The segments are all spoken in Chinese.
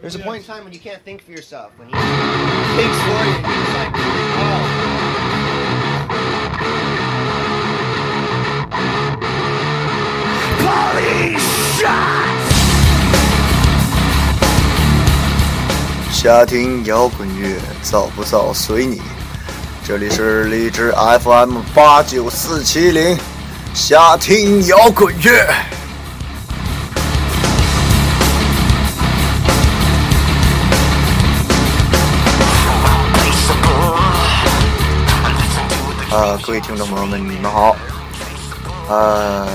There's a point in time when you can't think for yourself. When he thinks for you, he's like, oh. Police 夏听摇滚乐，造不造随你。这里是荔枝 FM 八九四七零，夏听摇滚乐。 呃，各位听众朋友们，你们好。呃，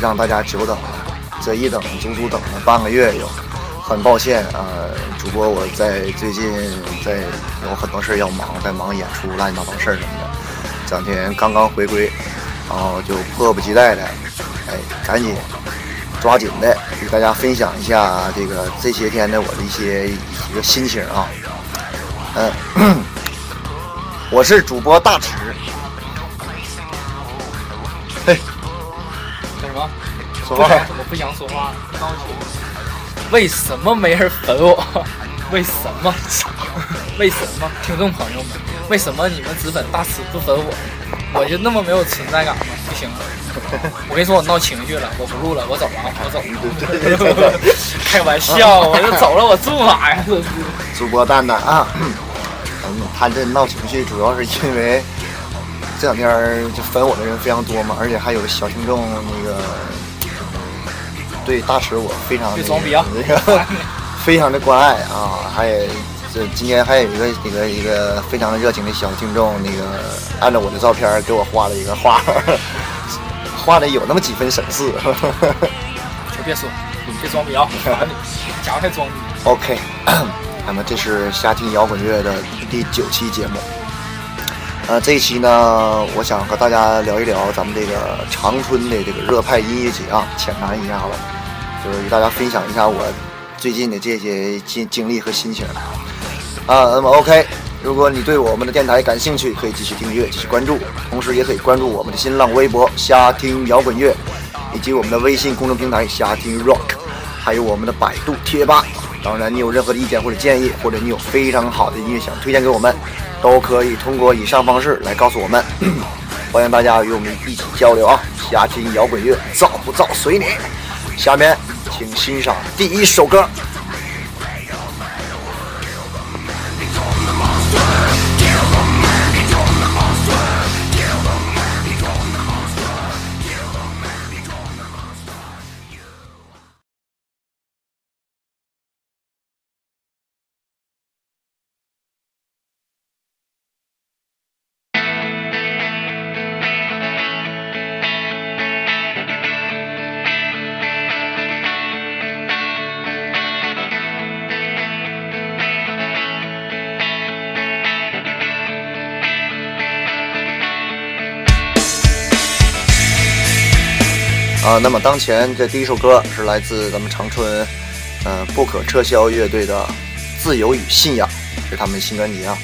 让大家久等了，这一等足足等了半个月有。很抱歉，呃，主播我在最近在有很多事要忙，在忙演出、乱七八糟事儿什么的。这两天刚刚回归，然后就迫不及待的，哎，赶紧抓紧的与大家分享一下这个这些天的我的一些一个心情啊。嗯，我是主播大池。说话。我不想说话。高兴。为什么没人粉我？为什么？为什么？听众朋友们，为什么你们只粉大池不粉我？我就那么没有存在感吗？不行，我跟你说，我闹情绪了，我不录了，我走了，我走了。开玩笑，我就走了，我住哪呀？主播蛋蛋啊，嗯，他这闹情绪主要是因为这两天就粉我的人非常多嘛，而且还有小听众那个。对大池我非常那 个非常的关爱啊，还有这今天还有一个一个一个非常的热情的小听众，那个按照我的照片给我画了一个画，画的有那么几分神似。就别说，别装逼啊！假如太装逼。OK，那么这是夏听摇滚乐的第九期节目。呃，这一期呢，我想和大家聊一聊咱们这个长春的这个热派音乐节啊，浅谈一下子。就是与大家分享一下我最近的这些经经历和心情啊。那么 OK，如果你对我们的电台感兴趣，可以继续订阅、继续关注，同时也可以关注我们的新浪微博“瞎听摇滚乐”，以及我们的微信公众平台“瞎听 Rock”，还有我们的百度贴吧。当然，你有任何的意见或者建议，或者你有非常好的音乐想推荐给我们，都可以通过以上方式来告诉我们。欢迎大家与我们一起交流啊！瞎听摇滚乐，造不造随你。下面，请欣赏第一首歌。啊，那么当前这第一首歌是来自咱们长春，呃，不可撤销乐队的《自由与信仰》，是他们新专辑啊。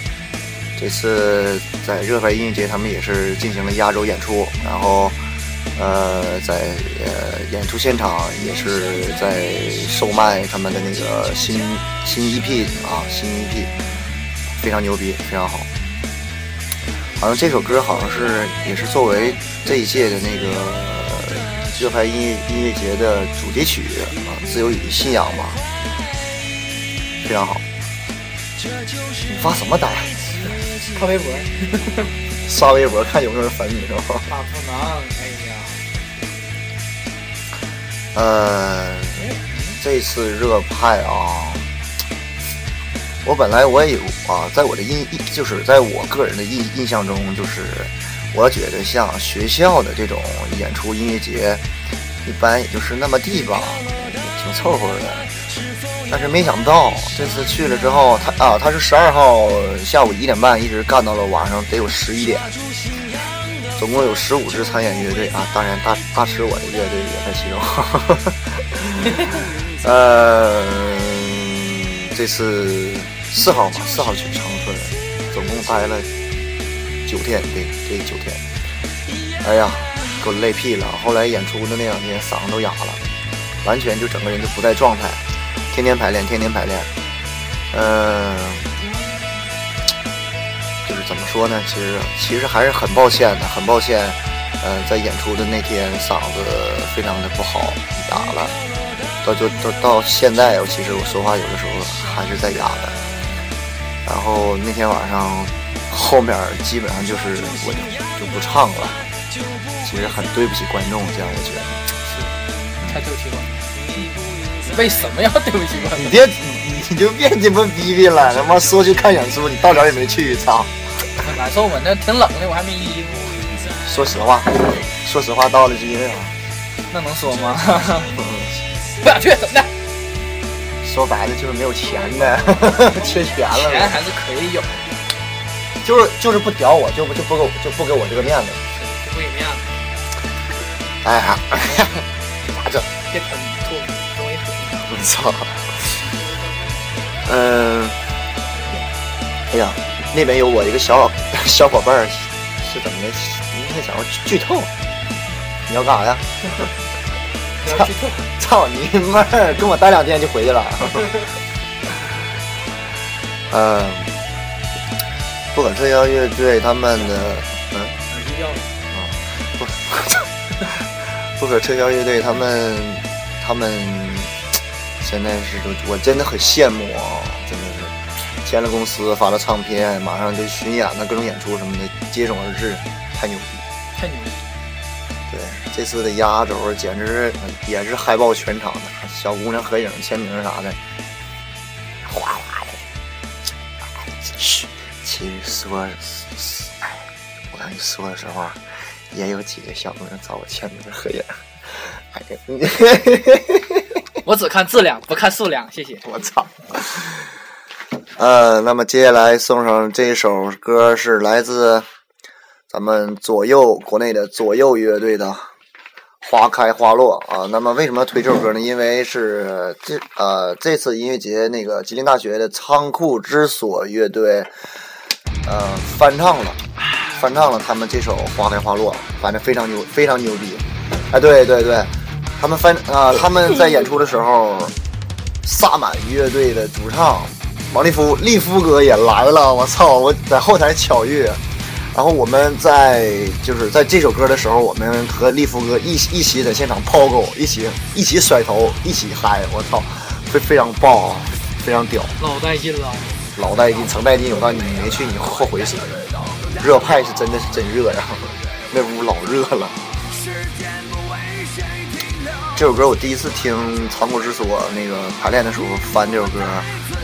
这次在热派音乐节，他们也是进行了压轴演出，然后，呃，在呃演出现场也是在售卖他们的那个新新 EP 啊，新 EP，非常牛逼，非常好。好像这首歌好像是也是作为这一届的那个。热派音乐音乐节的主题曲啊，自由与信仰嘛，非常好。你发什么呆？看微博，刷微博看有没有人粉你是吧？大不能，哎呀。呃，这次热派啊，我本来我也有啊，在我的印就是在我个人的印印象中，就是我觉得像学校的这种演出音乐节。一般也就是那么地吧，挺凑合的。但是没想到这次去了之后，他啊，他是十二号下午一点半一直干到了晚上得有十一点，总共有十五支参演乐队啊，当然大大池我的乐队也在其中。呃，这次四号嘛，四号去长春，总共待了九天，对，这九天。哎呀。给我累屁了！后来演出的那两天嗓子都哑了，完全就整个人就不在状态，天天排练，天天排练，嗯、就是怎么说呢？其实其实还是很抱歉的，很抱歉。嗯、在演出的那天嗓子非常的不好，哑了。到就到到现在，我其实我说话有的时候还是在哑的。然后那天晚上后面基本上就是我就就不唱了，其实很对不起观众，这样我觉得。太对不起观众。为什么要对不起观众？你别你你就别鸡巴逼逼了，他妈说去看演出，你到点也没去，操！很难受吗？那挺冷的，我还没衣服，说实话，说实话，到了是因为啥？那能说吗？不想去，怎么的？说白了就是没有钱呗，缺钱了呗，钱还是可以有，就是就是不屌我，就不就不给我就不给我这个面子。不给面子，哎呀，咋整？别喷吐，容易吐。我操！嗯，哎呀，那边有我一个小小伙伴儿，是怎么的？你想要剧透？你要干啥呀？不要剧透。操你妈儿！跟我待两天就回去了。嗯，不可撤销乐队他们的嗯，耳机掉了，不，不可撤销乐队他们他们现在是我真的很羡慕啊，真的是签了公司发了唱片，马上就巡演了，各种演出什么的接踵而至，太牛逼！太牛逼！对，这次的压轴简直是也是嗨爆全场的，小姑娘合影、签名啥的，哗哗说，哎，我跟你说的时候，也有几个小姑娘找我签名合影。哎呀，我只看质量，不看数量，谢谢。我操！呃，那么接下来送上这首歌是来自咱们左右国内的左右乐队的《花开花落》啊。那么为什么推这首歌呢？因为是这呃这次音乐节那个吉林大学的仓库之所乐队呃翻唱了，翻唱了他们这首《花开花落》，反正非常牛，非常牛逼。哎，对对对，他们翻 啊、他们在演出的时候，萨满乐队的主唱王立夫，立夫哥也来了，我操！我在后台巧遇，然后我们在就是在这首歌的时候，我们和立夫哥一起一起在现场抛狗，一起一起甩头，一起嗨，我操，非非常棒，啊，非常屌，老带劲了，老带劲，成带劲！我告诉你，你没去你后悔死。热派是真的是真热呀，那屋老热了。这首歌我第一次听仓国之所那个排练的时候翻这首歌，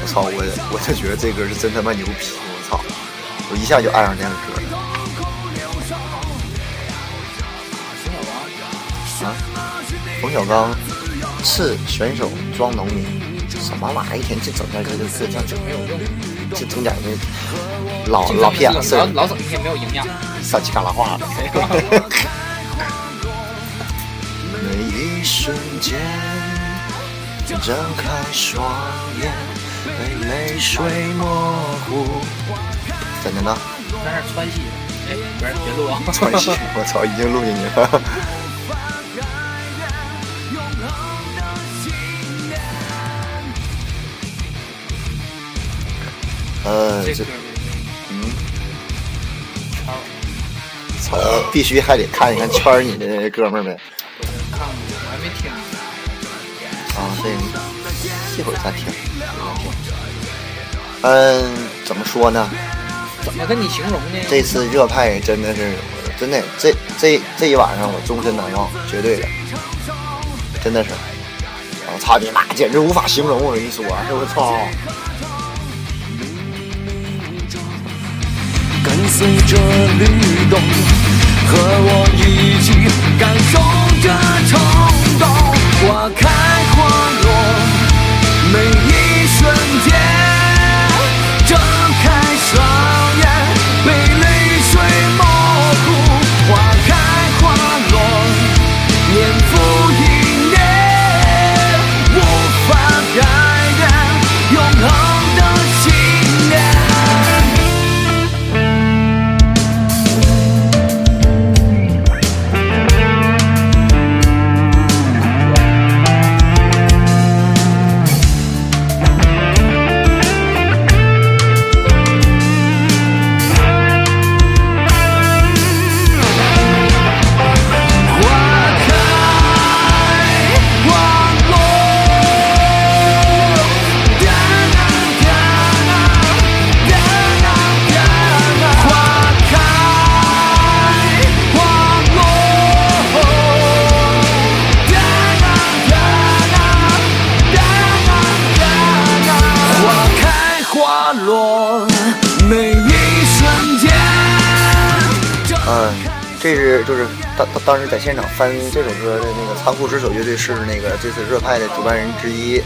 我操，我我就觉得这歌是真他妈牛逼，我操，我一下就爱上这首歌了。啊，冯小刚是选手装农民，什么玩意儿？一天就整点这这这这没有用，就整点那老老屁眼事老儿，老整一天没有营养。撒气嘎拉话的。每一瞬间，睁开双眼，被泪水模糊。怎的呢？在那儿川戏，哎，不是，别录啊！我操，已经录进去了。呃，这嗯，圈儿，操，必须还得看一看圈儿你的哥们儿呗。我看过，我还没听。啊，对，一会儿再听。嗯，怎么说呢？怎么跟你形容呢？这次热派真的是，真的，这这这一晚上我终身难忘，绝对的，真的是。我操你妈，简直无法形容！我跟你说，哎我操！随着律动，和我一起感受这冲动。花开花落，每一当时在现场翻这首歌的那个仓库之手乐队是那个这次热派的主办人之一，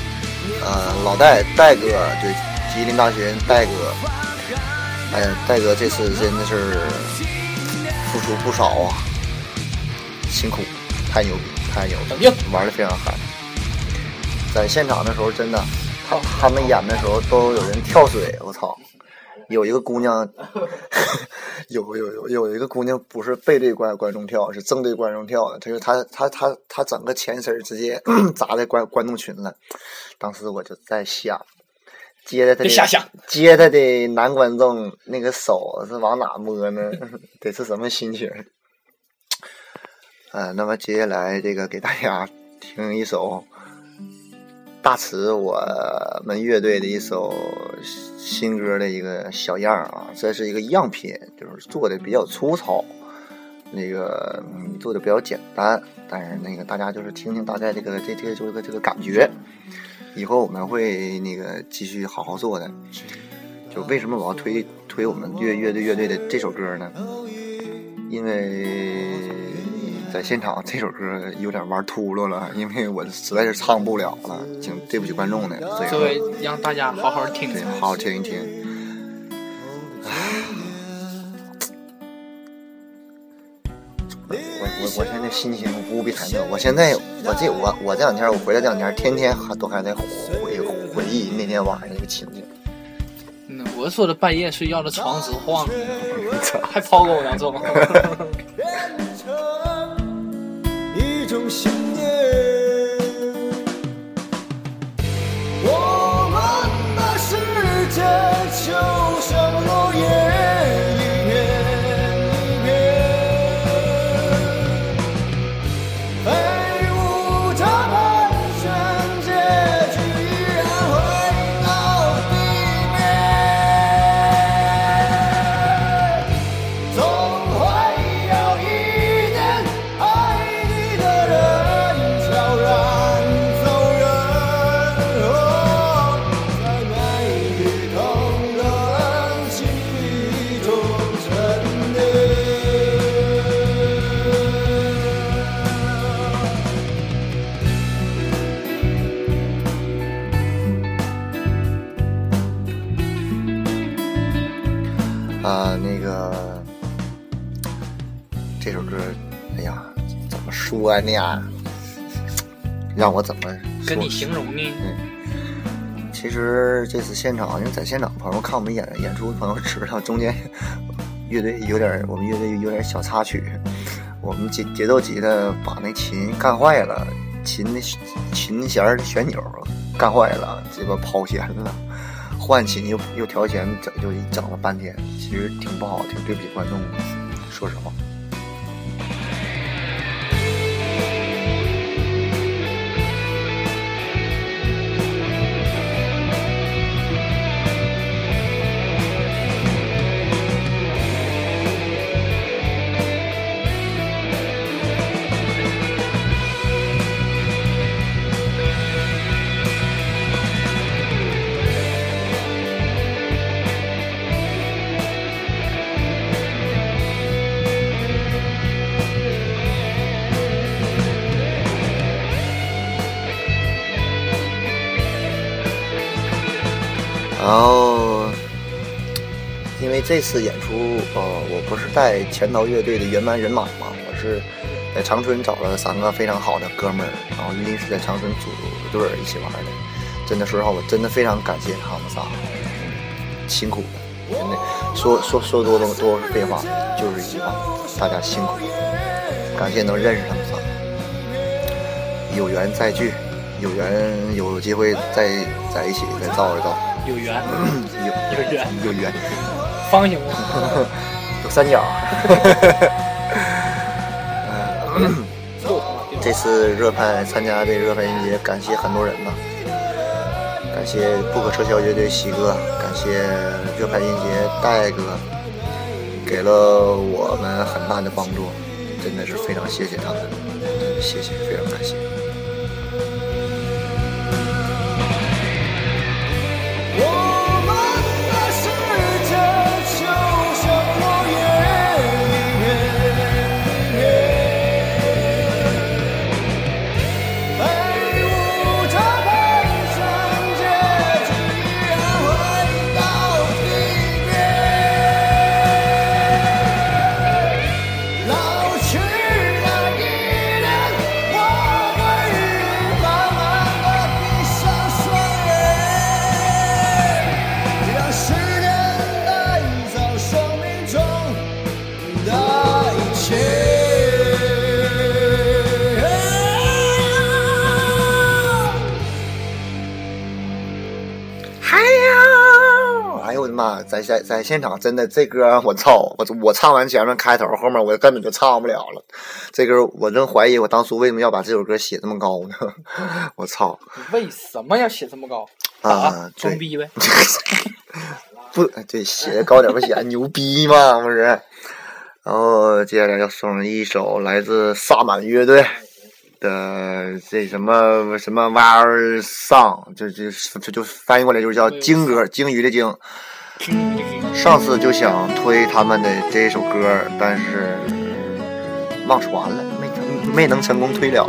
呃，老戴戴哥，对，吉林大学戴哥，哎呀，戴哥这次真的是付出不少啊，辛苦，太牛逼，太牛逼，玩的非常嗨。在现场的时候，真的，他他们演的时候都有人跳水，我操！有一个姑娘，有有有有一个姑娘不是背对观观众跳，是正对观众跳的。她就她她她她整个前身直接 砸在观观众群了。当时我就在想，接着她的接她的男观众那个手是往哪摸呢？得是什么心情？呃，那么接下来这个给大家听一首。大慈，我们乐队的一首新歌的一个小样啊，这是一个样品，就是做的比较粗糙，那个做的比较简单，但是那个大家就是听听大概这个这这这个这个感觉，以后我们会那个继续好好做的。就为什么我要推推我们乐乐队乐队的这首歌呢？因为。在现场这首歌有点玩秃噜了，因为我实在是唱不了了，挺对不起观众的。所以让大家好好听，好好听一听。我我我现在心情无比忐忑。我现在我这我我这两天我回来这两天，天天还都还在回回忆那天晚上那个情景。嗯，我说的半夜睡觉的床直晃，还抛狗呢，做 观念，让我怎么跟你形容呢？嗯，其实这次现场，因为在现场朋友看我们演演出，朋友知道中间乐队有点，我们乐队有点小插曲，我们节节奏急的把那琴干坏了，琴的琴弦的旋钮干坏了，结果跑弦了，换琴又又调弦，整就整了半天，其实挺不好，挺对不起观众的，说实话。这次演出，呃，我不是带前导乐队的原班人马嘛，我是在长春找了三个非常好的哥们儿，然后临时在长春组队儿一起玩的。真的说实话，我真的非常感谢他们仨，辛苦。了，真的说说说多多多是废话，就是一句话，大家辛苦了，感谢能认识他们仨，有缘再聚，有缘有机会再在一起再造一造。有缘，有有缘，有缘，方形吗？有三角。这次热派参加这热派音节，感谢很多人呐，感谢不可撤销乐队喜哥，感谢热派音节戴哥，给了我们很大的帮助，真的是非常谢谢他们，谢谢，非常感谢。在在在现场真的这歌我操，我我唱完前面开头，后面我根本就唱不了了。这歌我真怀疑我当初为什么要把这首歌写这么高呢？我操！为什么要写这么高？啊，装逼呗！不对，写的高点不显牛逼吗？不是。然后接下来要送上一首来自萨满乐队的这什么什么玩意儿丧，就就就就翻译过来就是叫鲸歌，鲸鱼的鲸。上次就想推他们的这首歌，但是忘传了，没没能成功推了，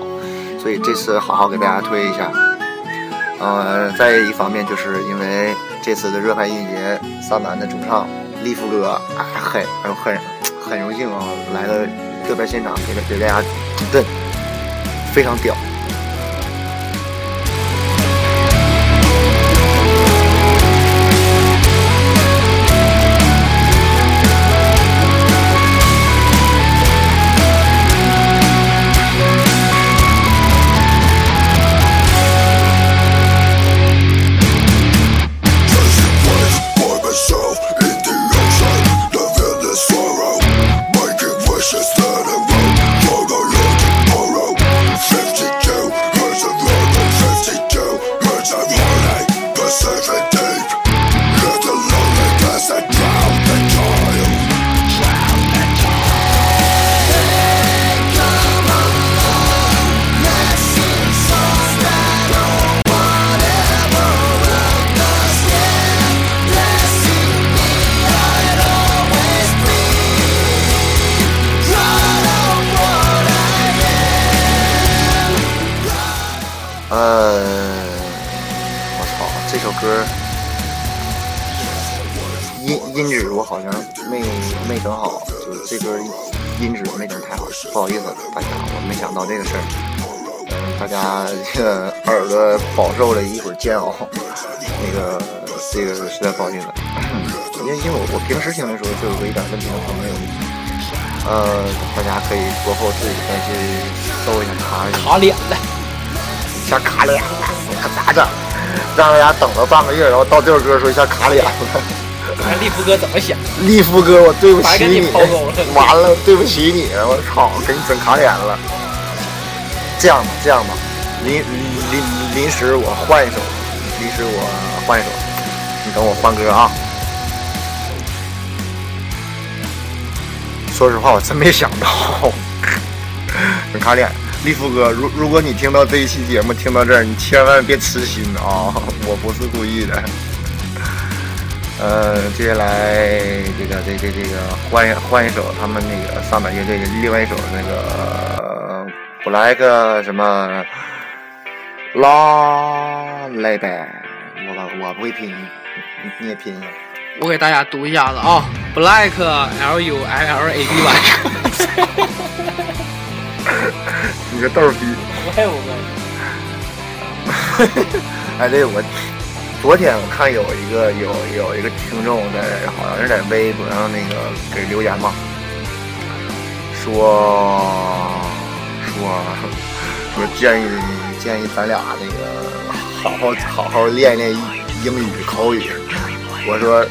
所以这次好好给大家推一下。呃，再一方面就是因为这次的热派音乐节，萨满的主唱利夫哥啊，很很很荣幸啊，来了这边现场给给大家助阵，非常屌。好像没没整好，就是这歌音质没整太好，不好意思大家，我没想到这个事儿，嗯，大家这个 耳朵饱受了一会儿煎熬，那个这个实在不好意思，因为因为我我平时听的时候这首歌一点问题都没有，呃，大家可以过后自己再去搜一下查一下。卡脸了，下卡脸了，可咋整？让大家等了半个月，然后到这首歌的时候一下卡脸了。看利夫哥怎么想？利夫哥，我对不起你了，完了，对不起你，我操，给你整卡脸了。这样吧，这样吧，临临临时我换一首，临时我换一首，你等我换歌啊。说实话，我真没想到整卡脸。利夫哥，如如果你听到这一期节目，听到这儿，你千万别痴心啊！我不是故意的。呃，接下来这个这这这个换一换一首他们那个萨满乐队的另外一首那个 Black 什么 l a b 我我不会拼，你你也拼一下。我给大家读一下子啊，Black L U L L A B Y，你个逗逼！我还有个 哎，对我昨天我看有一个有有一个听众在好像是在微博上那个给留言嘛，说说说建议建议咱俩那个好好好好练练英语口语。我说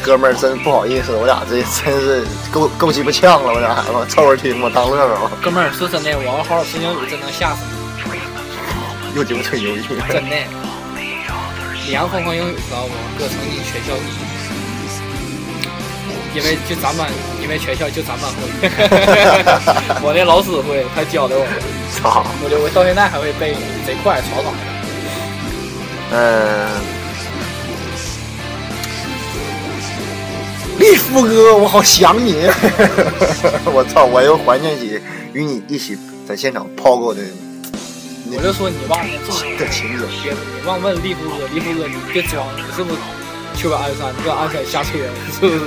哥们儿真不好意思，我俩这真是够够鸡巴呛了，我俩我凑合听吧，当乐呵吧，哥们儿说真的，我要好好学英语，真能吓死你，又鸡巴吹牛逼。真的。李阳疯狂英语知道不？哥曾经全校一。因为就咱班，因为全校就咱班会，我那老师会，他教的我，操！我就我到现在还会背，贼快，超快。嗯，利夫哥，我好想你！我操，我又怀念起与你一起在现场泡过的我就说你忘了做的情景。别，你忘问利夫哥，利夫哥，你别装，你是不是去过鞍山？你搁鞍山下车，是不是？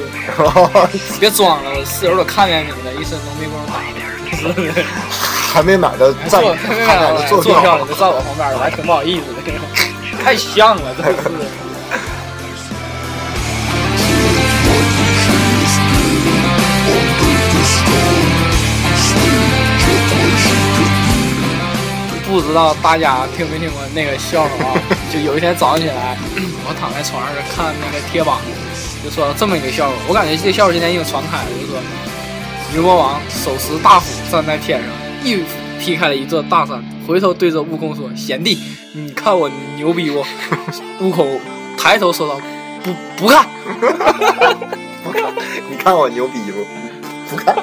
别装了，我室友都看见你了，一身浓眉光打的，是不是？还没买到站，坐还买到坐坐票你，就站我旁边了，我还挺不好意思的，太像了，真是。不知道大家听没听过那个笑话啊？就有一天早上起来，我躺在床上看那个贴吧，就说这么一个笑话，我感觉这个笑话今天已经传开了，就说牛魔王手持大斧站在天上，一斧劈开了一座大山，回头对着悟空说：“贤弟，你看我牛逼不？”悟空抬头说道：“不不看不看。” 你看我牛逼不？不看。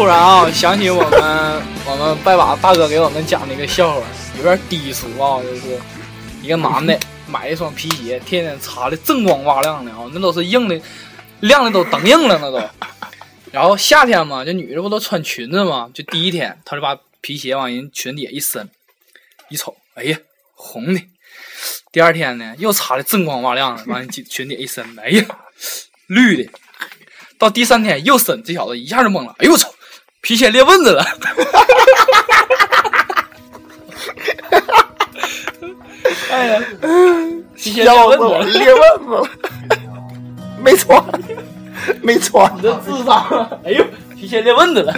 突然啊，想起我们我们拜把大哥给我们讲那个笑话，有点低俗啊，就是一个男的买一双皮鞋，天天擦的锃光瓦亮的啊，那都是硬的，亮的都灯硬了那都。然后夏天嘛，这女的不都穿裙子嘛，就第一天他就把皮鞋往人裙底下一伸，一瞅，哎呀，红的。第二天呢，又擦的锃光瓦亮的，往人裙底一伸，哎呀，绿的。到第三天又伸，这小子一下就懵了，哎呦我操！皮鞋裂纹子了，哎呀，皮鞋裂纹子了，裂纹子了，没穿，没穿，你这智商，哎呦，皮鞋裂纹子了。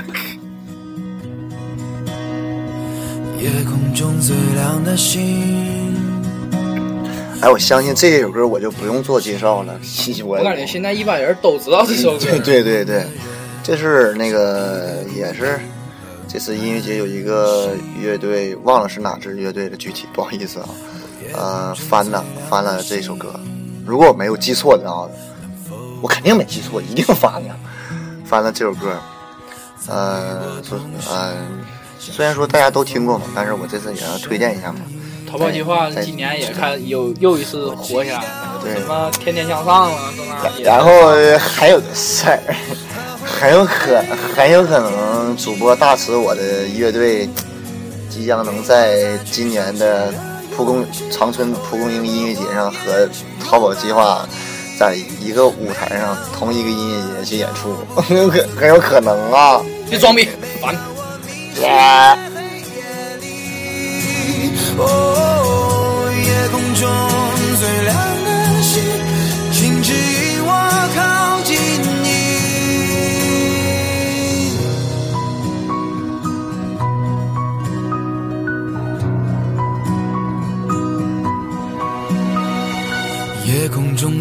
夜空中最亮的星。哎，我相信这首歌我就不用做介绍了，我我感觉现在一般人都知道这首歌。对对对对。这是那个也是这次音乐节有一个乐队，忘了是哪支乐队的具体，不好意思啊，呃，翻了翻了这首歌，如果我没有记错的啊，我肯定没记错，一定翻了，翻了这首歌，呃，说呃，虽然说大家都听过嘛，但是我这次也要推荐一下嘛。淘宝计划今年也看有又一次火起来了，什么天天向上了，然后还有个事儿。很有可很有可能，主播大慈我的乐队即将能在今年的蒲公长春蒲公英音乐节上和淘宝计划在一个舞台上同一个音乐节去演出，很有可很有可能啊！别装逼，烦。中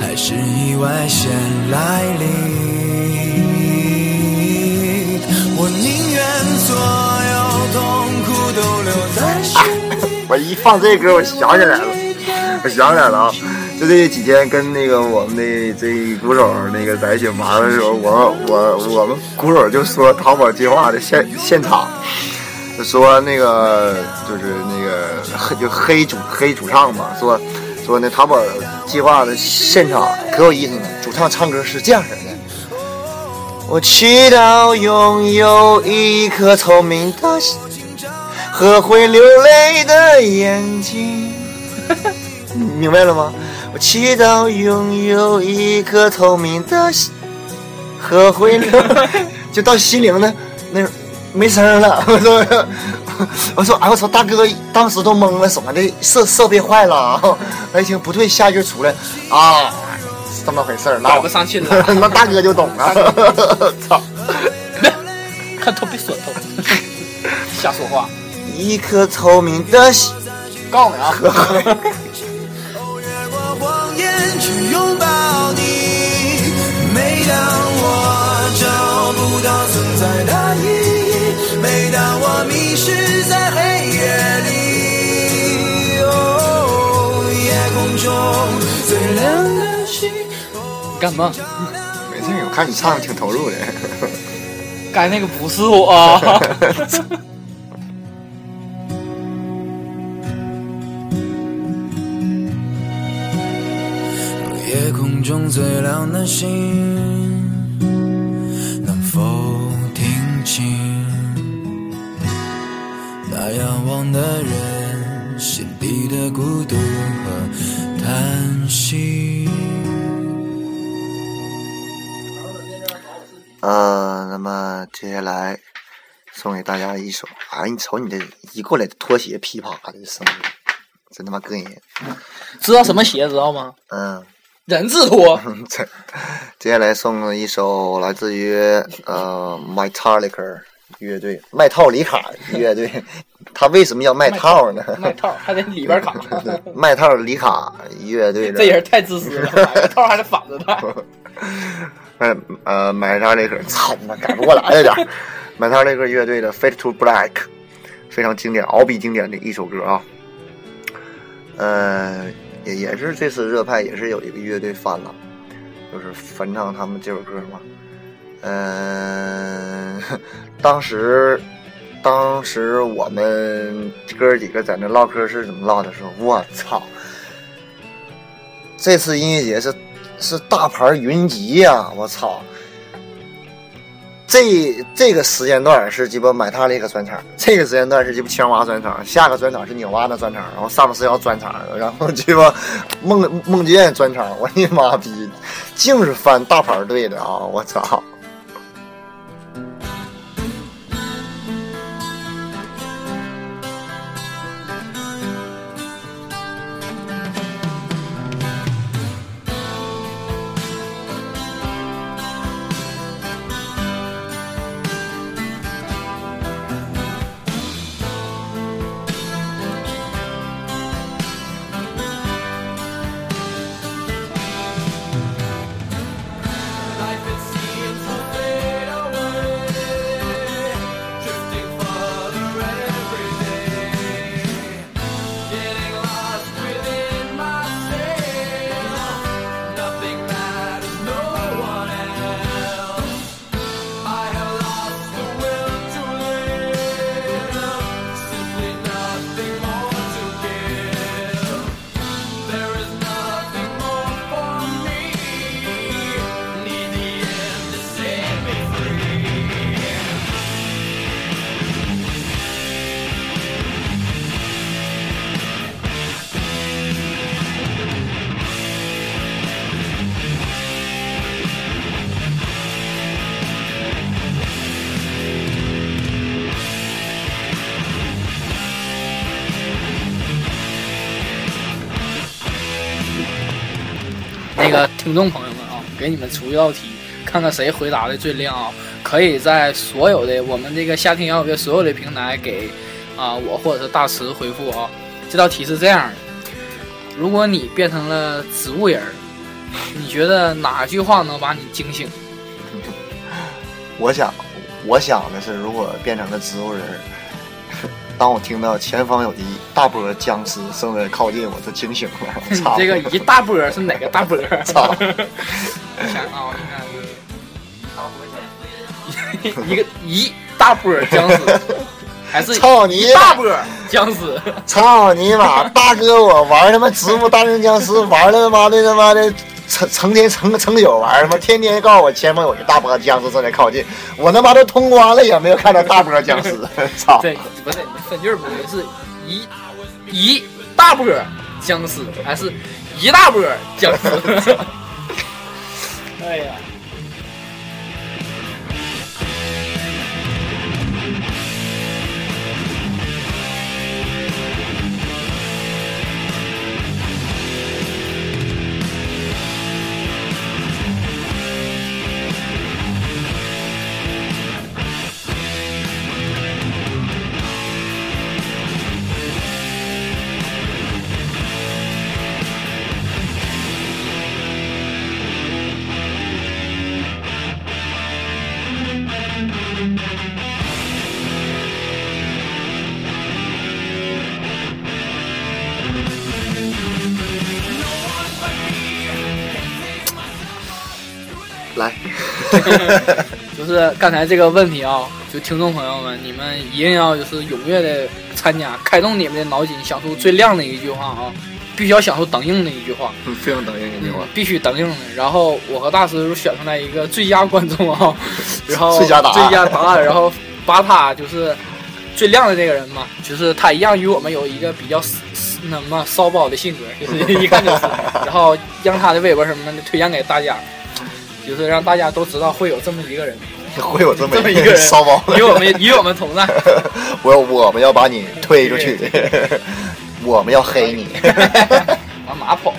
还是意外先来临，我宁愿所有痛苦都留在心 我一放这歌，我想起来了，我想起来了啊！就这几天跟那个我们的这鼓手那个在一起玩的时候，我我我们鼓手就说淘宝计划的现现场，就说那个就是那个就黑主黑主唱嘛，说。说那淘宝计划的现场可有意思了，主唱唱歌是这样式的，我祈祷拥有一颗透明的心和会流泪的眼睛。明白了吗？我祈祷拥有一颗透明的心和会流，就到心灵的那没声了。我说，我说，哎，我操，大哥当时都懵了，什么的？设设备坏了啊？我一听不对，下一句出来啊，是这么回事儿，那我不上去了，那大哥就懂了。操！看头别说头，瞎说话。一颗透明的心，告诉你啊，越过谎言去拥抱你。每当我找不到存在的意义，每当我迷失在黑夜里，哦，夜空中最亮的星。干嘛？没事，我看你唱的挺投入的。该那个不是我、啊。夜空中最亮的星，那仰望的人心底的孤独和叹息？呃，那么接下来送给大家一首，哎，你瞅你这一过来拖鞋噼啪的声音，真他妈膈应人。知道什么鞋知道吗？嗯，人字拖。这接下来送一首来自于呃 Metallica 乐队，麦套里卡乐队，他为什么要卖套呢？卖套还得里边卡，卖套里卡乐队的这人太自私了，买个套还得反着戴。呃 呃，买他那个，操他妈改不过来了点儿。买他那个乐队的《Fade to Black》，非常经典，熬比经典的一首歌啊。呃，也也是这次热派也是有一个乐队翻了，就是翻唱他们这首歌嘛。嗯、当时当时我们哥几个在那唠嗑是怎么唠的时候，我操！这次音乐节是是大牌云集呀、我操！这这个时间段是鸡巴买他那个专场，这个时间段是鸡巴青蛙专场，下个专场是纽蛙的专场，然后萨姆斯要专场，然后鸡巴梦梦见专场，我的妈逼，净是翻大牌队的啊！我操！那个听众朋友们啊，给你们出一道题，看看谁回答的最亮啊！可以在所有的我们这个夏天摇滚乐所有的平台给啊我或者是大池回复啊。这道题是这样的：如果你变成了植物人，你觉得哪句话能把你惊醒？我想，我想的是，如果变成了植物人，当我听到前方有一大波僵尸正在靠近，我就惊醒了。我操！这个一大波是哪个大波？操我想啊，我看是一个一大波僵尸，还是操你一大波僵尸？操你妈！大哥，我玩他妈植物大战僵尸玩的他妈的他妈的成成天成成宿玩儿，他妈天天告诉我前方有一大波僵尸正在靠近，我他妈都通关了也没有看到大波僵尸，操！对，不是分句儿不对，是一一大波僵尸还是一大波僵尸？哎呀，就是刚才这个问题啊，就听众朋友们，你们一定要就是踊跃的参加，开动你们的脑筋，想出最亮的一句话啊！必须要想出等硬的一句话，嗯非常等硬的一句话，必须等硬的。然后我和大师选出来一个最佳观众啊，然后最佳答案最佳答案，然后把他就是最亮的这个人嘛，就是他一样与我们有一个比较那什么骚包的性格，就是一看就是，然后让他的微博什么的推荐给大家，就是让大家都知道会有这么一个人。会有这么一个人骚包，与我们与我们同在，我我们要把你推出去，我们要黑你。往马跑。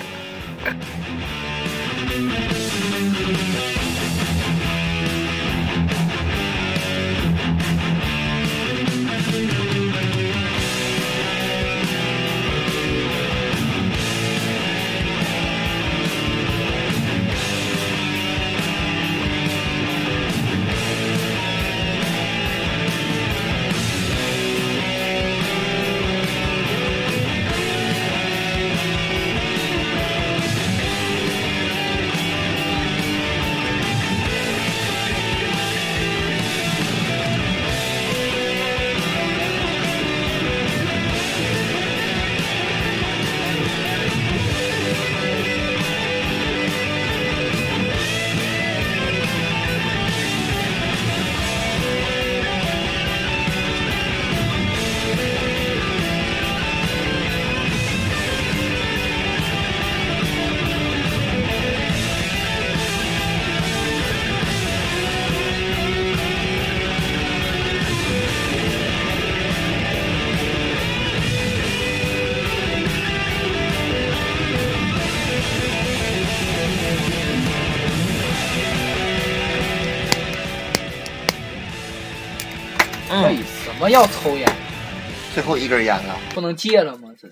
要抽烟？最后一根烟了，不能戒了吗？这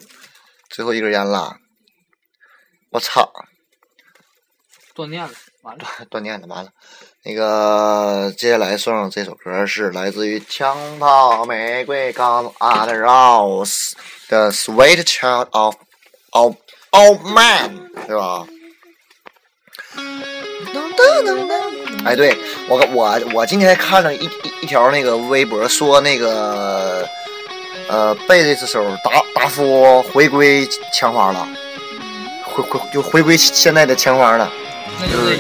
最后一根烟了，我操！断电了，完了。断电了，完了。那个接下来送上这首歌是来自于枪炮玫瑰 Gone on the Rose 的 Sweet Child of of of Man，对吧？哎，对我我我今天看了一一一条那个微博，说那个呃贝斯这手达达夫回归枪花了，回回就回归现在的枪花了。那就是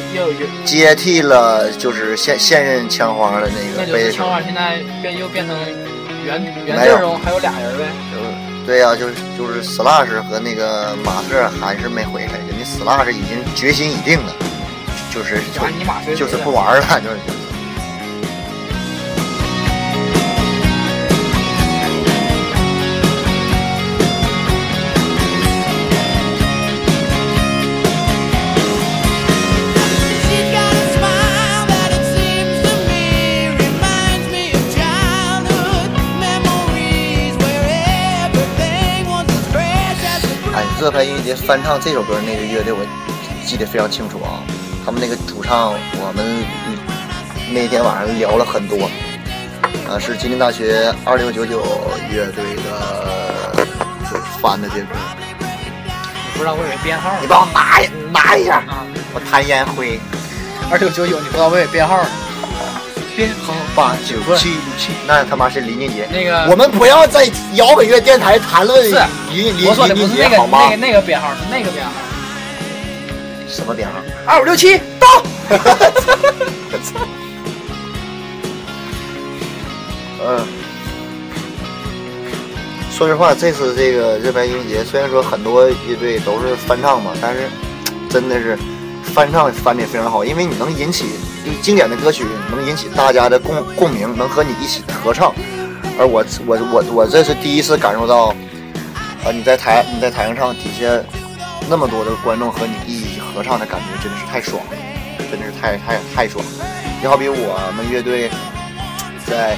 接替了就是现现任枪花的那那个贝斯手就枪，花现在变又变成原原阵容还有俩人呗。就是对呀、就是就是 Slash 和那个马特还是没回来，人家 Slash 已经决心已定了，就是就就是不玩了，就是。哎，热拍音乐节翻唱这首歌那个乐队，我记得非常清楚啊。他们那个主唱，我们嗯那天晚上聊了很多。啊，是吉林大学二六九九乐队的翻的这歌。不知道我以为编号你帮我拿一拿一下，啊，我弹烟灰。二六九九，你不知道我以为编号呢。编号八九七六七，那他妈是林俊杰。那个我们不要在摇滚乐电台谈论是林林我说的不林是那个俊杰好吗那个？那个编号，是那个编号。什么编号？二五六七到。嗯，说实话，这次这个热白音乐节，虽然说很多乐队都是翻唱嘛，但是真的是翻唱翻的非常好，因为你能引起经典的歌曲，能引起大家的共共鸣，能和你一起合唱。而我我我我这是第一次感受到，啊，你在台你在台上唱，底下那么多的观众和你一起合唱的感觉，真的是太爽了，真的是太太太爽了。就好比我们乐队在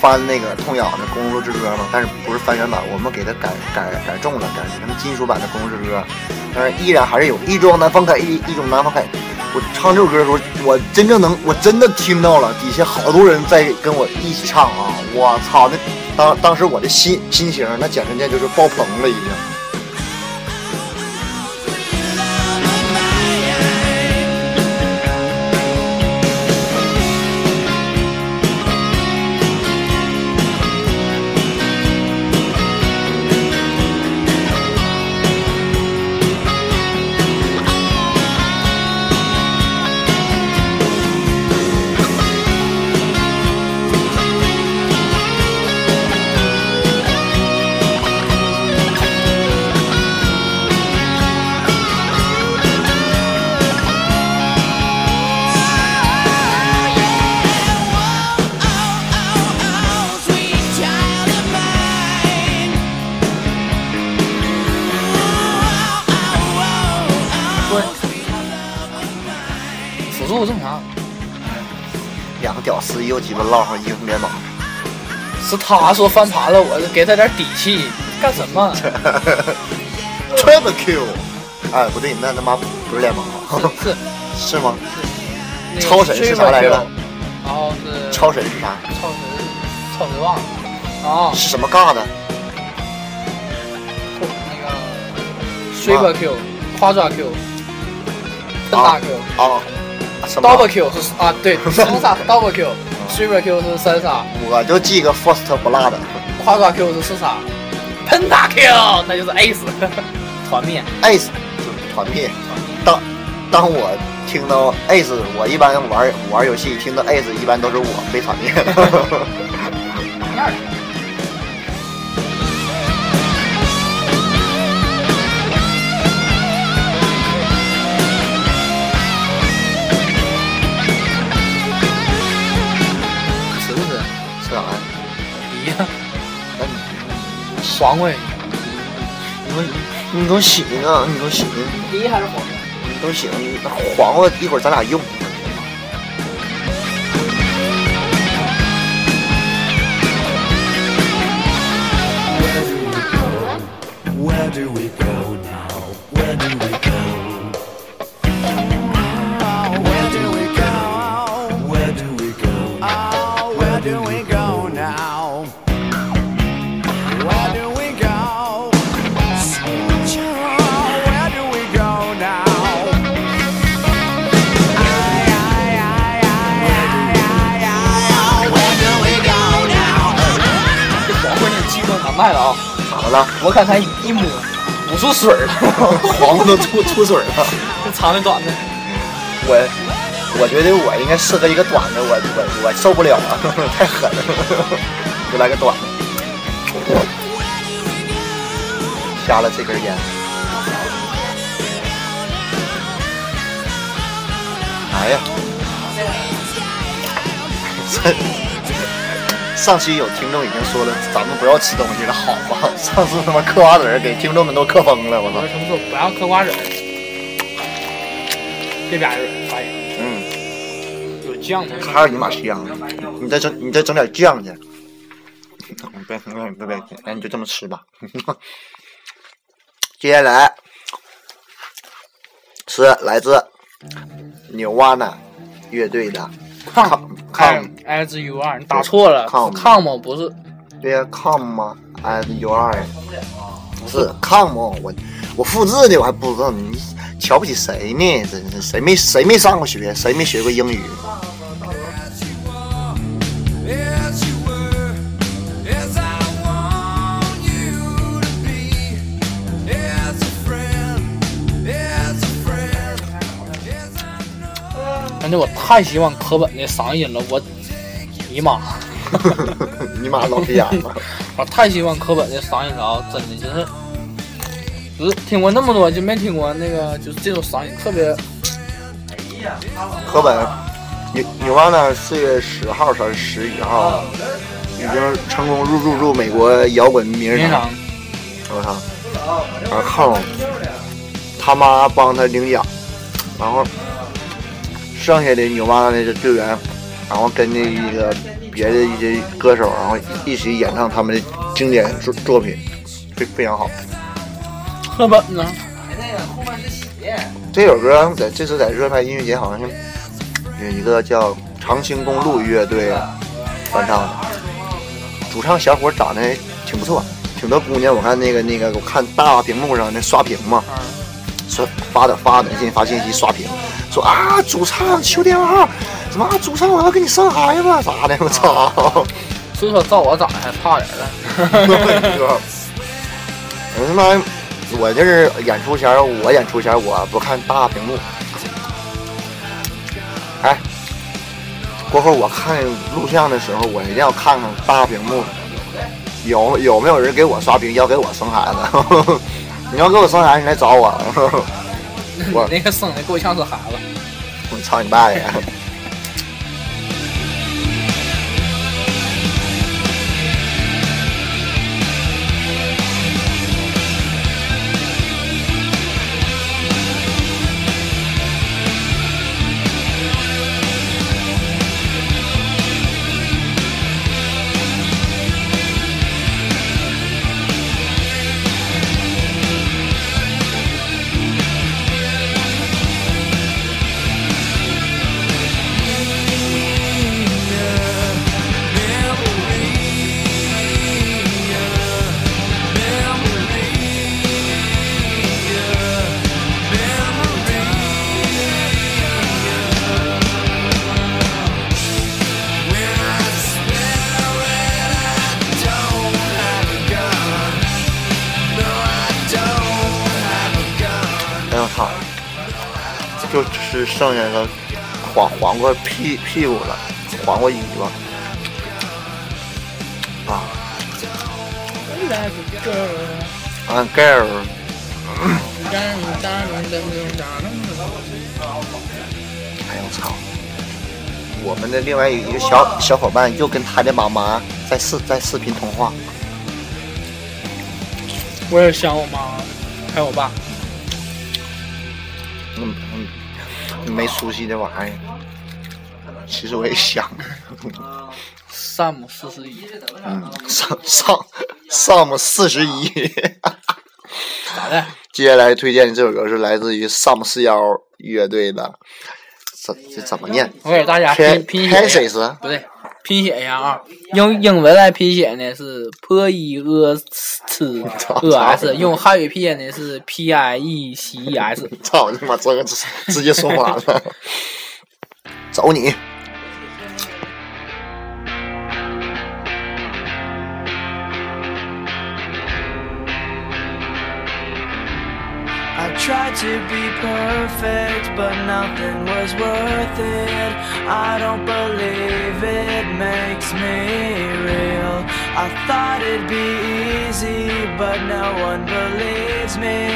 翻那个痛痒的《公路之歌》嘛，但是不是翻原版，我们给它改改改重了，改成金属版的《公路之歌》，但是依然还是有一种南方感，一一种南方感。我唱这首歌的时候，我真正能，我真的听到了底下好多人在跟我一起唱啊！我操，那当当时我的心心情，那简直就是爆棚了，已经。辅助正常，两个屌丝又鸡巴唠上英雄联盟，是他说翻盘了，我给他点底气，干什么？Triple Q，哎，不对，那他妈不是联盟吗？是 是吗？超神是啥来着然后是超神是啥？超神，超神忘了啊，是什么尬的？那个 Super Q、夸抓 Q、笨大 Q、啊？Double Q 是啊，对，三杀 Double Q，Super Q 是三杀，我就记个 First Blood。夸抓 Q 是四杀，喷大 Q 那就是 Ace，团灭。Ace 就是团灭。当当我听到 Ace，我一般玩玩游戏听到 Ace，一般都是我被团灭。样黄味。你给我你给我洗一个，你给我洗一个，梨还是黄瓜？你都行。黄瓜一会儿咱俩用。Where do we go now? Where do we go? 了？我看他一摸，捂出水儿了，黄瓜都出出水了。这长的短的。我我觉得我应该适合一个短的，我我我受不了了，太狠了，就来个短的。掐了这根烟。哎呀，这上期有听众已经说了，咱们不要吃东西了，好吗？上次他妈嗑瓜子儿给听众们都嗑疯了，我操！什么说不让嗑瓜子儿？这俩人嗯。有酱的，还有你妈香，你再整你再整点酱去。别别别别，那你就这么吃吧。接下来是来自纽瓦纳乐队的抗 com S you are，你打错了 Come？不是，对呀，Come 吗？S you are，是 Come，我我复制的我还不知道你瞧不起谁呢？真是谁没谁没上过学，谁没学过英语？的我太希望柯本的嗓音了，我，尼玛，你妈老皮眼了。我太希望柯本的嗓音了啊！真的就是，只是听过那么多，就没听过那个就是这种嗓音特别。河本，你你忘了？四月十号还是十一号，已经成功入入入美国摇滚名人堂。我操！然后他妈帮他领奖，然后剩下的牛蛙那个队员，然后跟那一个别的一些歌手，然后一起演唱他们的经典作作品，非非常好。柯本呢？那个后面是鞋，这首歌在这次在热派音乐节好像是有一个叫长青公路乐队翻唱的，主唱小伙长得挺不错，挺多姑娘。我看那个那个，我看大屏幕上那刷屏嘛，刷发的发短信发信息刷屏，说啊主唱求电话，什么啊主唱我要给你生孩子啥的，我操！所以说照我长得还差点了。我他妈，我就是演出前儿，我演出前儿我不看大屏幕。哎，过后我看录像的时候，我一定要看看大屏幕有有没有人给我刷屏，要给我生孩子。你要给我生孩子，你来找我。我那个生的够呛是孩子。我操你大爷！黄屁屁股了，黄瓜尾巴。啊，啊 girl，哎我操！我们的另外一个小小伙伴又跟他的妈妈在视在视频通话。我也想我妈，还有我爸。嗯嗯，没出息的玩意儿。其实我也想，萨姆四十一，嗯，上上上姆四十一。咋的？接下来推荐的这首歌是来自于萨姆四幺乐队的，怎这怎么念？我给大家拼拼写一 S 下，不对，拼写一下啊。用英文来拼写呢是 p i e s e s，用汉语拼写呢是 p i e c e s。操你妈！这个直直接说完了，走你！To be perfect, but nothing was worth it. I don't believe it makes me real. I thought it'd be easy, but no one believes me.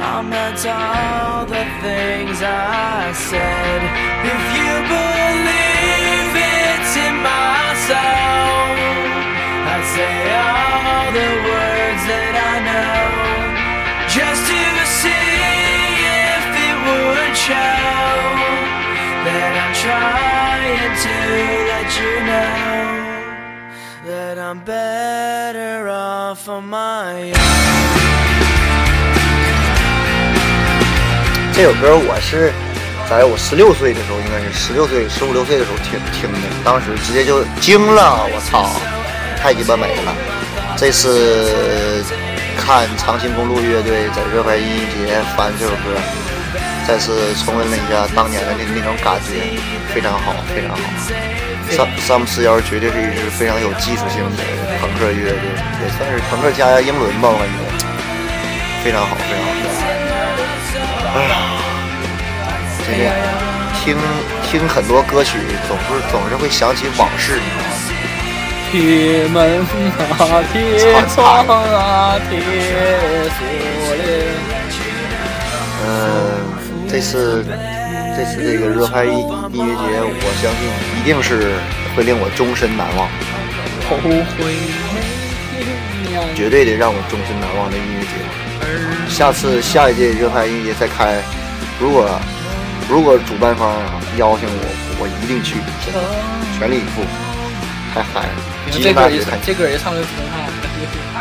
I meant all the things I said. If you believe it's in my soul, I'd say all the words that I know just show that I'm trying to let you know that I'm better off on my own. 这首歌我是在我十六岁的时候，应该是十六岁、十五六岁的时候听听的，当时直接就惊了，我操，太鸡巴美了！这次看长青公路乐队在热拍音乐节翻这首歌，再次重温了一下当年的那那种感觉，非常好，非常好。萨萨姆四幺绝对是一支非常有技术性的朋克乐队，也算是朋克加英伦吧，我感觉非常好，非常好。哎呀，真的听听很多歌曲，总是总是会想起往事，你知道吗？铁门啊，铁窗啊，铁锁链。嗯，这次这次这个热派音音乐节，我相信一定是会令我终身难忘，后悔绝对的让我终身难忘的音乐节。下次下一届热派音乐节再开，如果如果主办方邀请我，我一定去，真的全力以赴，太嗨了！这歌也唱，这歌也唱的挺好的。哎，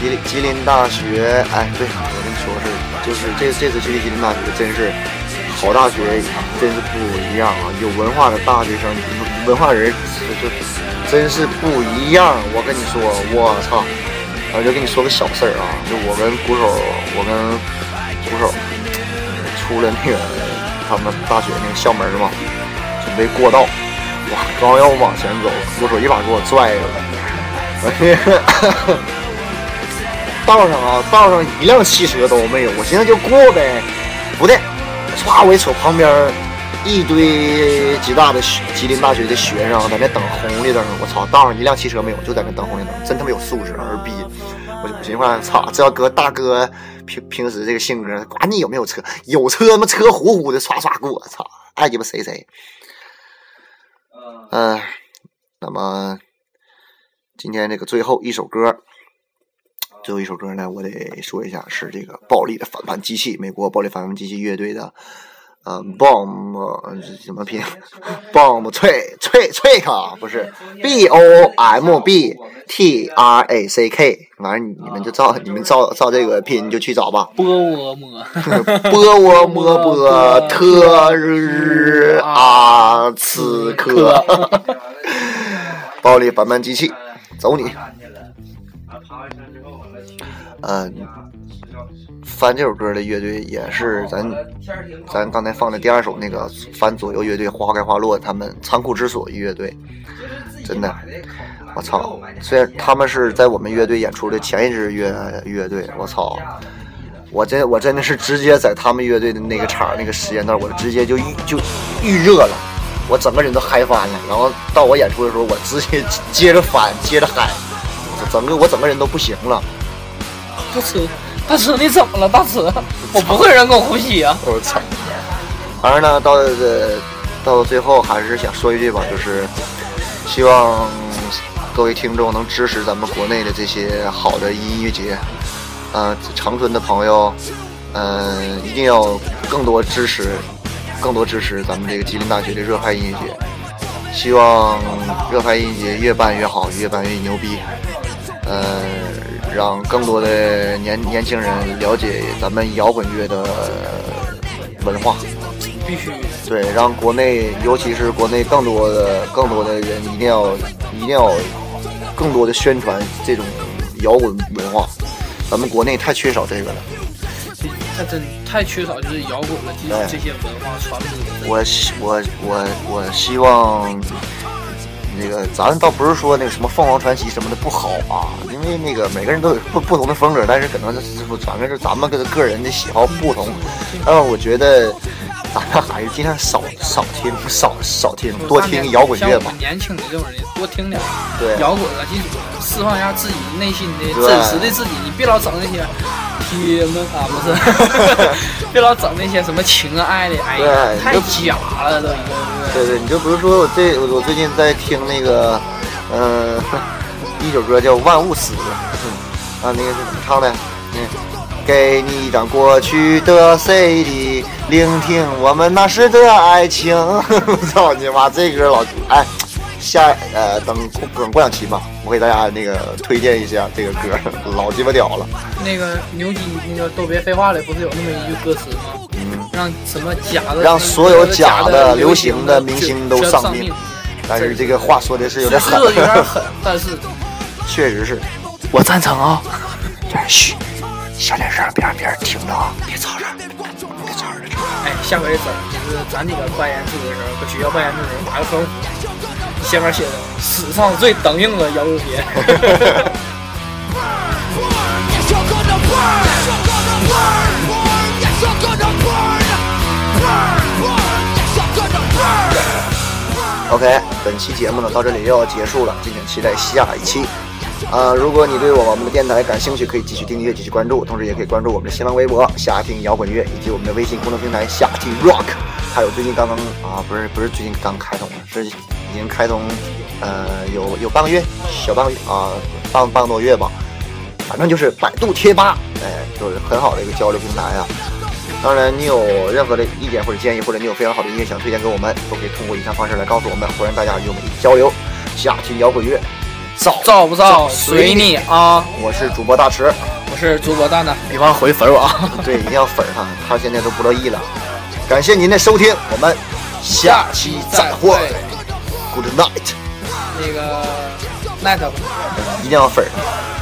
吉林吉林大学，哎，对我跟你说是，就是这这次去吉林大学真是好大学，真是不一样啊！有文化的大学生，文化人就就真是不一样。我跟你说，我操！我就跟你说个小事儿啊，就我跟鼓手，我跟鼓手出了那个他们大学那个校门嘛，准备过道，哇刚要往前走，鼓手一把给我拽着了。道上啊，道上一辆汽车都没有，我寻思就过呗，不对，唰，我一瞅旁边一堆吉大的吉林大学的学生在那等红绿灯，我操，道上一辆汽车没有，就在那等红绿灯，真他妈有素质，二逼！我就不寻思，操，这要搁大哥平平时这个性格，管你有没有车，有车他妈车呼呼的唰唰过，操，爱鸡巴谁谁。嗯、那么今天这个最后一首歌，最后一首歌呢，我得说一下，是这个暴力的反叛机器，美国暴力反叛机器乐队的，呃，bomb 呃怎么拼？bomb 脆脆脆卡不是 b o m b t r a c k，反正你们就照你们照照这个拼就去找吧。波我摸，波我摸 波特日啊此刻，暴力反叛机器，走你！嗯，翻这首歌的乐队也是咱咱刚才放的第二首那个翻左右乐队花开花落，他们仓库之所乐队，真的，我操！虽然他们是在我们乐队演出的前一支乐乐队，我操！我真我真的是直接在他们乐队的那个场那个时间段，我直接就预就预热了，我整个人都嗨翻了。然后到我演出的时候，我直接接着翻，接着嗨，整个我整个人都不行了。大车，大车你怎么了？大车，我不会人工呼吸啊！我操！当然呢，到呃到最后还是想说一句吧，就是希望各位听众能支持咱们国内的这些好的音乐节。呃，长春的朋友，呃，一定要更多支持，更多支持咱们这个吉林大学的热派音乐节。希望热派音乐节越办越好，越办越牛逼。呃，让更多的年年轻人了解咱们摇滚乐的文化。必须对，让国内，尤其是国内更多的更多的人一定要一定要更多的宣传这种摇滚文化。咱们国内太缺少这个了。他真太缺少就是摇滚了，这对这些文化传播。我希我我我希望那个咱倒不是说那个什么凤凰传奇什么的不好啊，因为那个每个人都有不不同的风格，但是可能是反正是咱们个个人的喜好不同。但是我觉得咱们还是尽量少少听少少听，多听摇滚乐吧。年轻的这种人，多听点对摇滚了，就是释放一下自己内心的真实的自己，你别老整那些天呐啊，不是，别老整那些什么情啊爱的，哎呀，太假了都已经。对对，你就比如说我这我我最近在听那个，嗯、一首歌叫《万物死》，啊，那个是怎么唱的？嗯，给你一张过去的 CD，聆听我们那时的爱情。操你妈，这歌老哎，下呃等等过两期吧，我给大家那个推荐一下这个歌，老鸡巴屌了。那个牛逼那个都别废话了不是有那么一句歌词吗？嗯让什么假的，让所有假的的、流行的明星都丧命但是这个话说的是有点狠有，点狠，但是确实是。我赞成啊。嘘，小点声，别让别人听着啊！别吵着，别吵吵。哎，下回整就是咱几个办演出的时候，搁学校办演出的时候打个横幅，前面写的，史上最等硬的羊肉节。ok，本期节目呢，到这里又要结束了，敬请期待下一期。啊、如果你对我们的电台感兴趣，可以继续订阅、继续关注，同时也可以关注我们的新浪微博“夏听摇滚乐”以及我们的微信公众平台“夏听 Rock”，还有最近刚刚啊，不是不是最近刚开通的，是已经开通，呃，有有半个月，小半个月啊，半半个多月吧，反正就是百度贴吧，哎，就是很好的一个交流平台啊。当然，你有任何的意见或者建议，或者你有非常好的音乐想推荐给我们，都可以通过以上方式来告诉我们，欢迎大家与我们一起交流。夏听摇滚乐，造。造不造随你啊！我是主播大池，我是主播蛋蛋，别忘回粉我。啊！对，一定要粉他，他现在都不乐意了。感谢您的收听，我们下期再会，Good night，那个 night 一定要粉。他。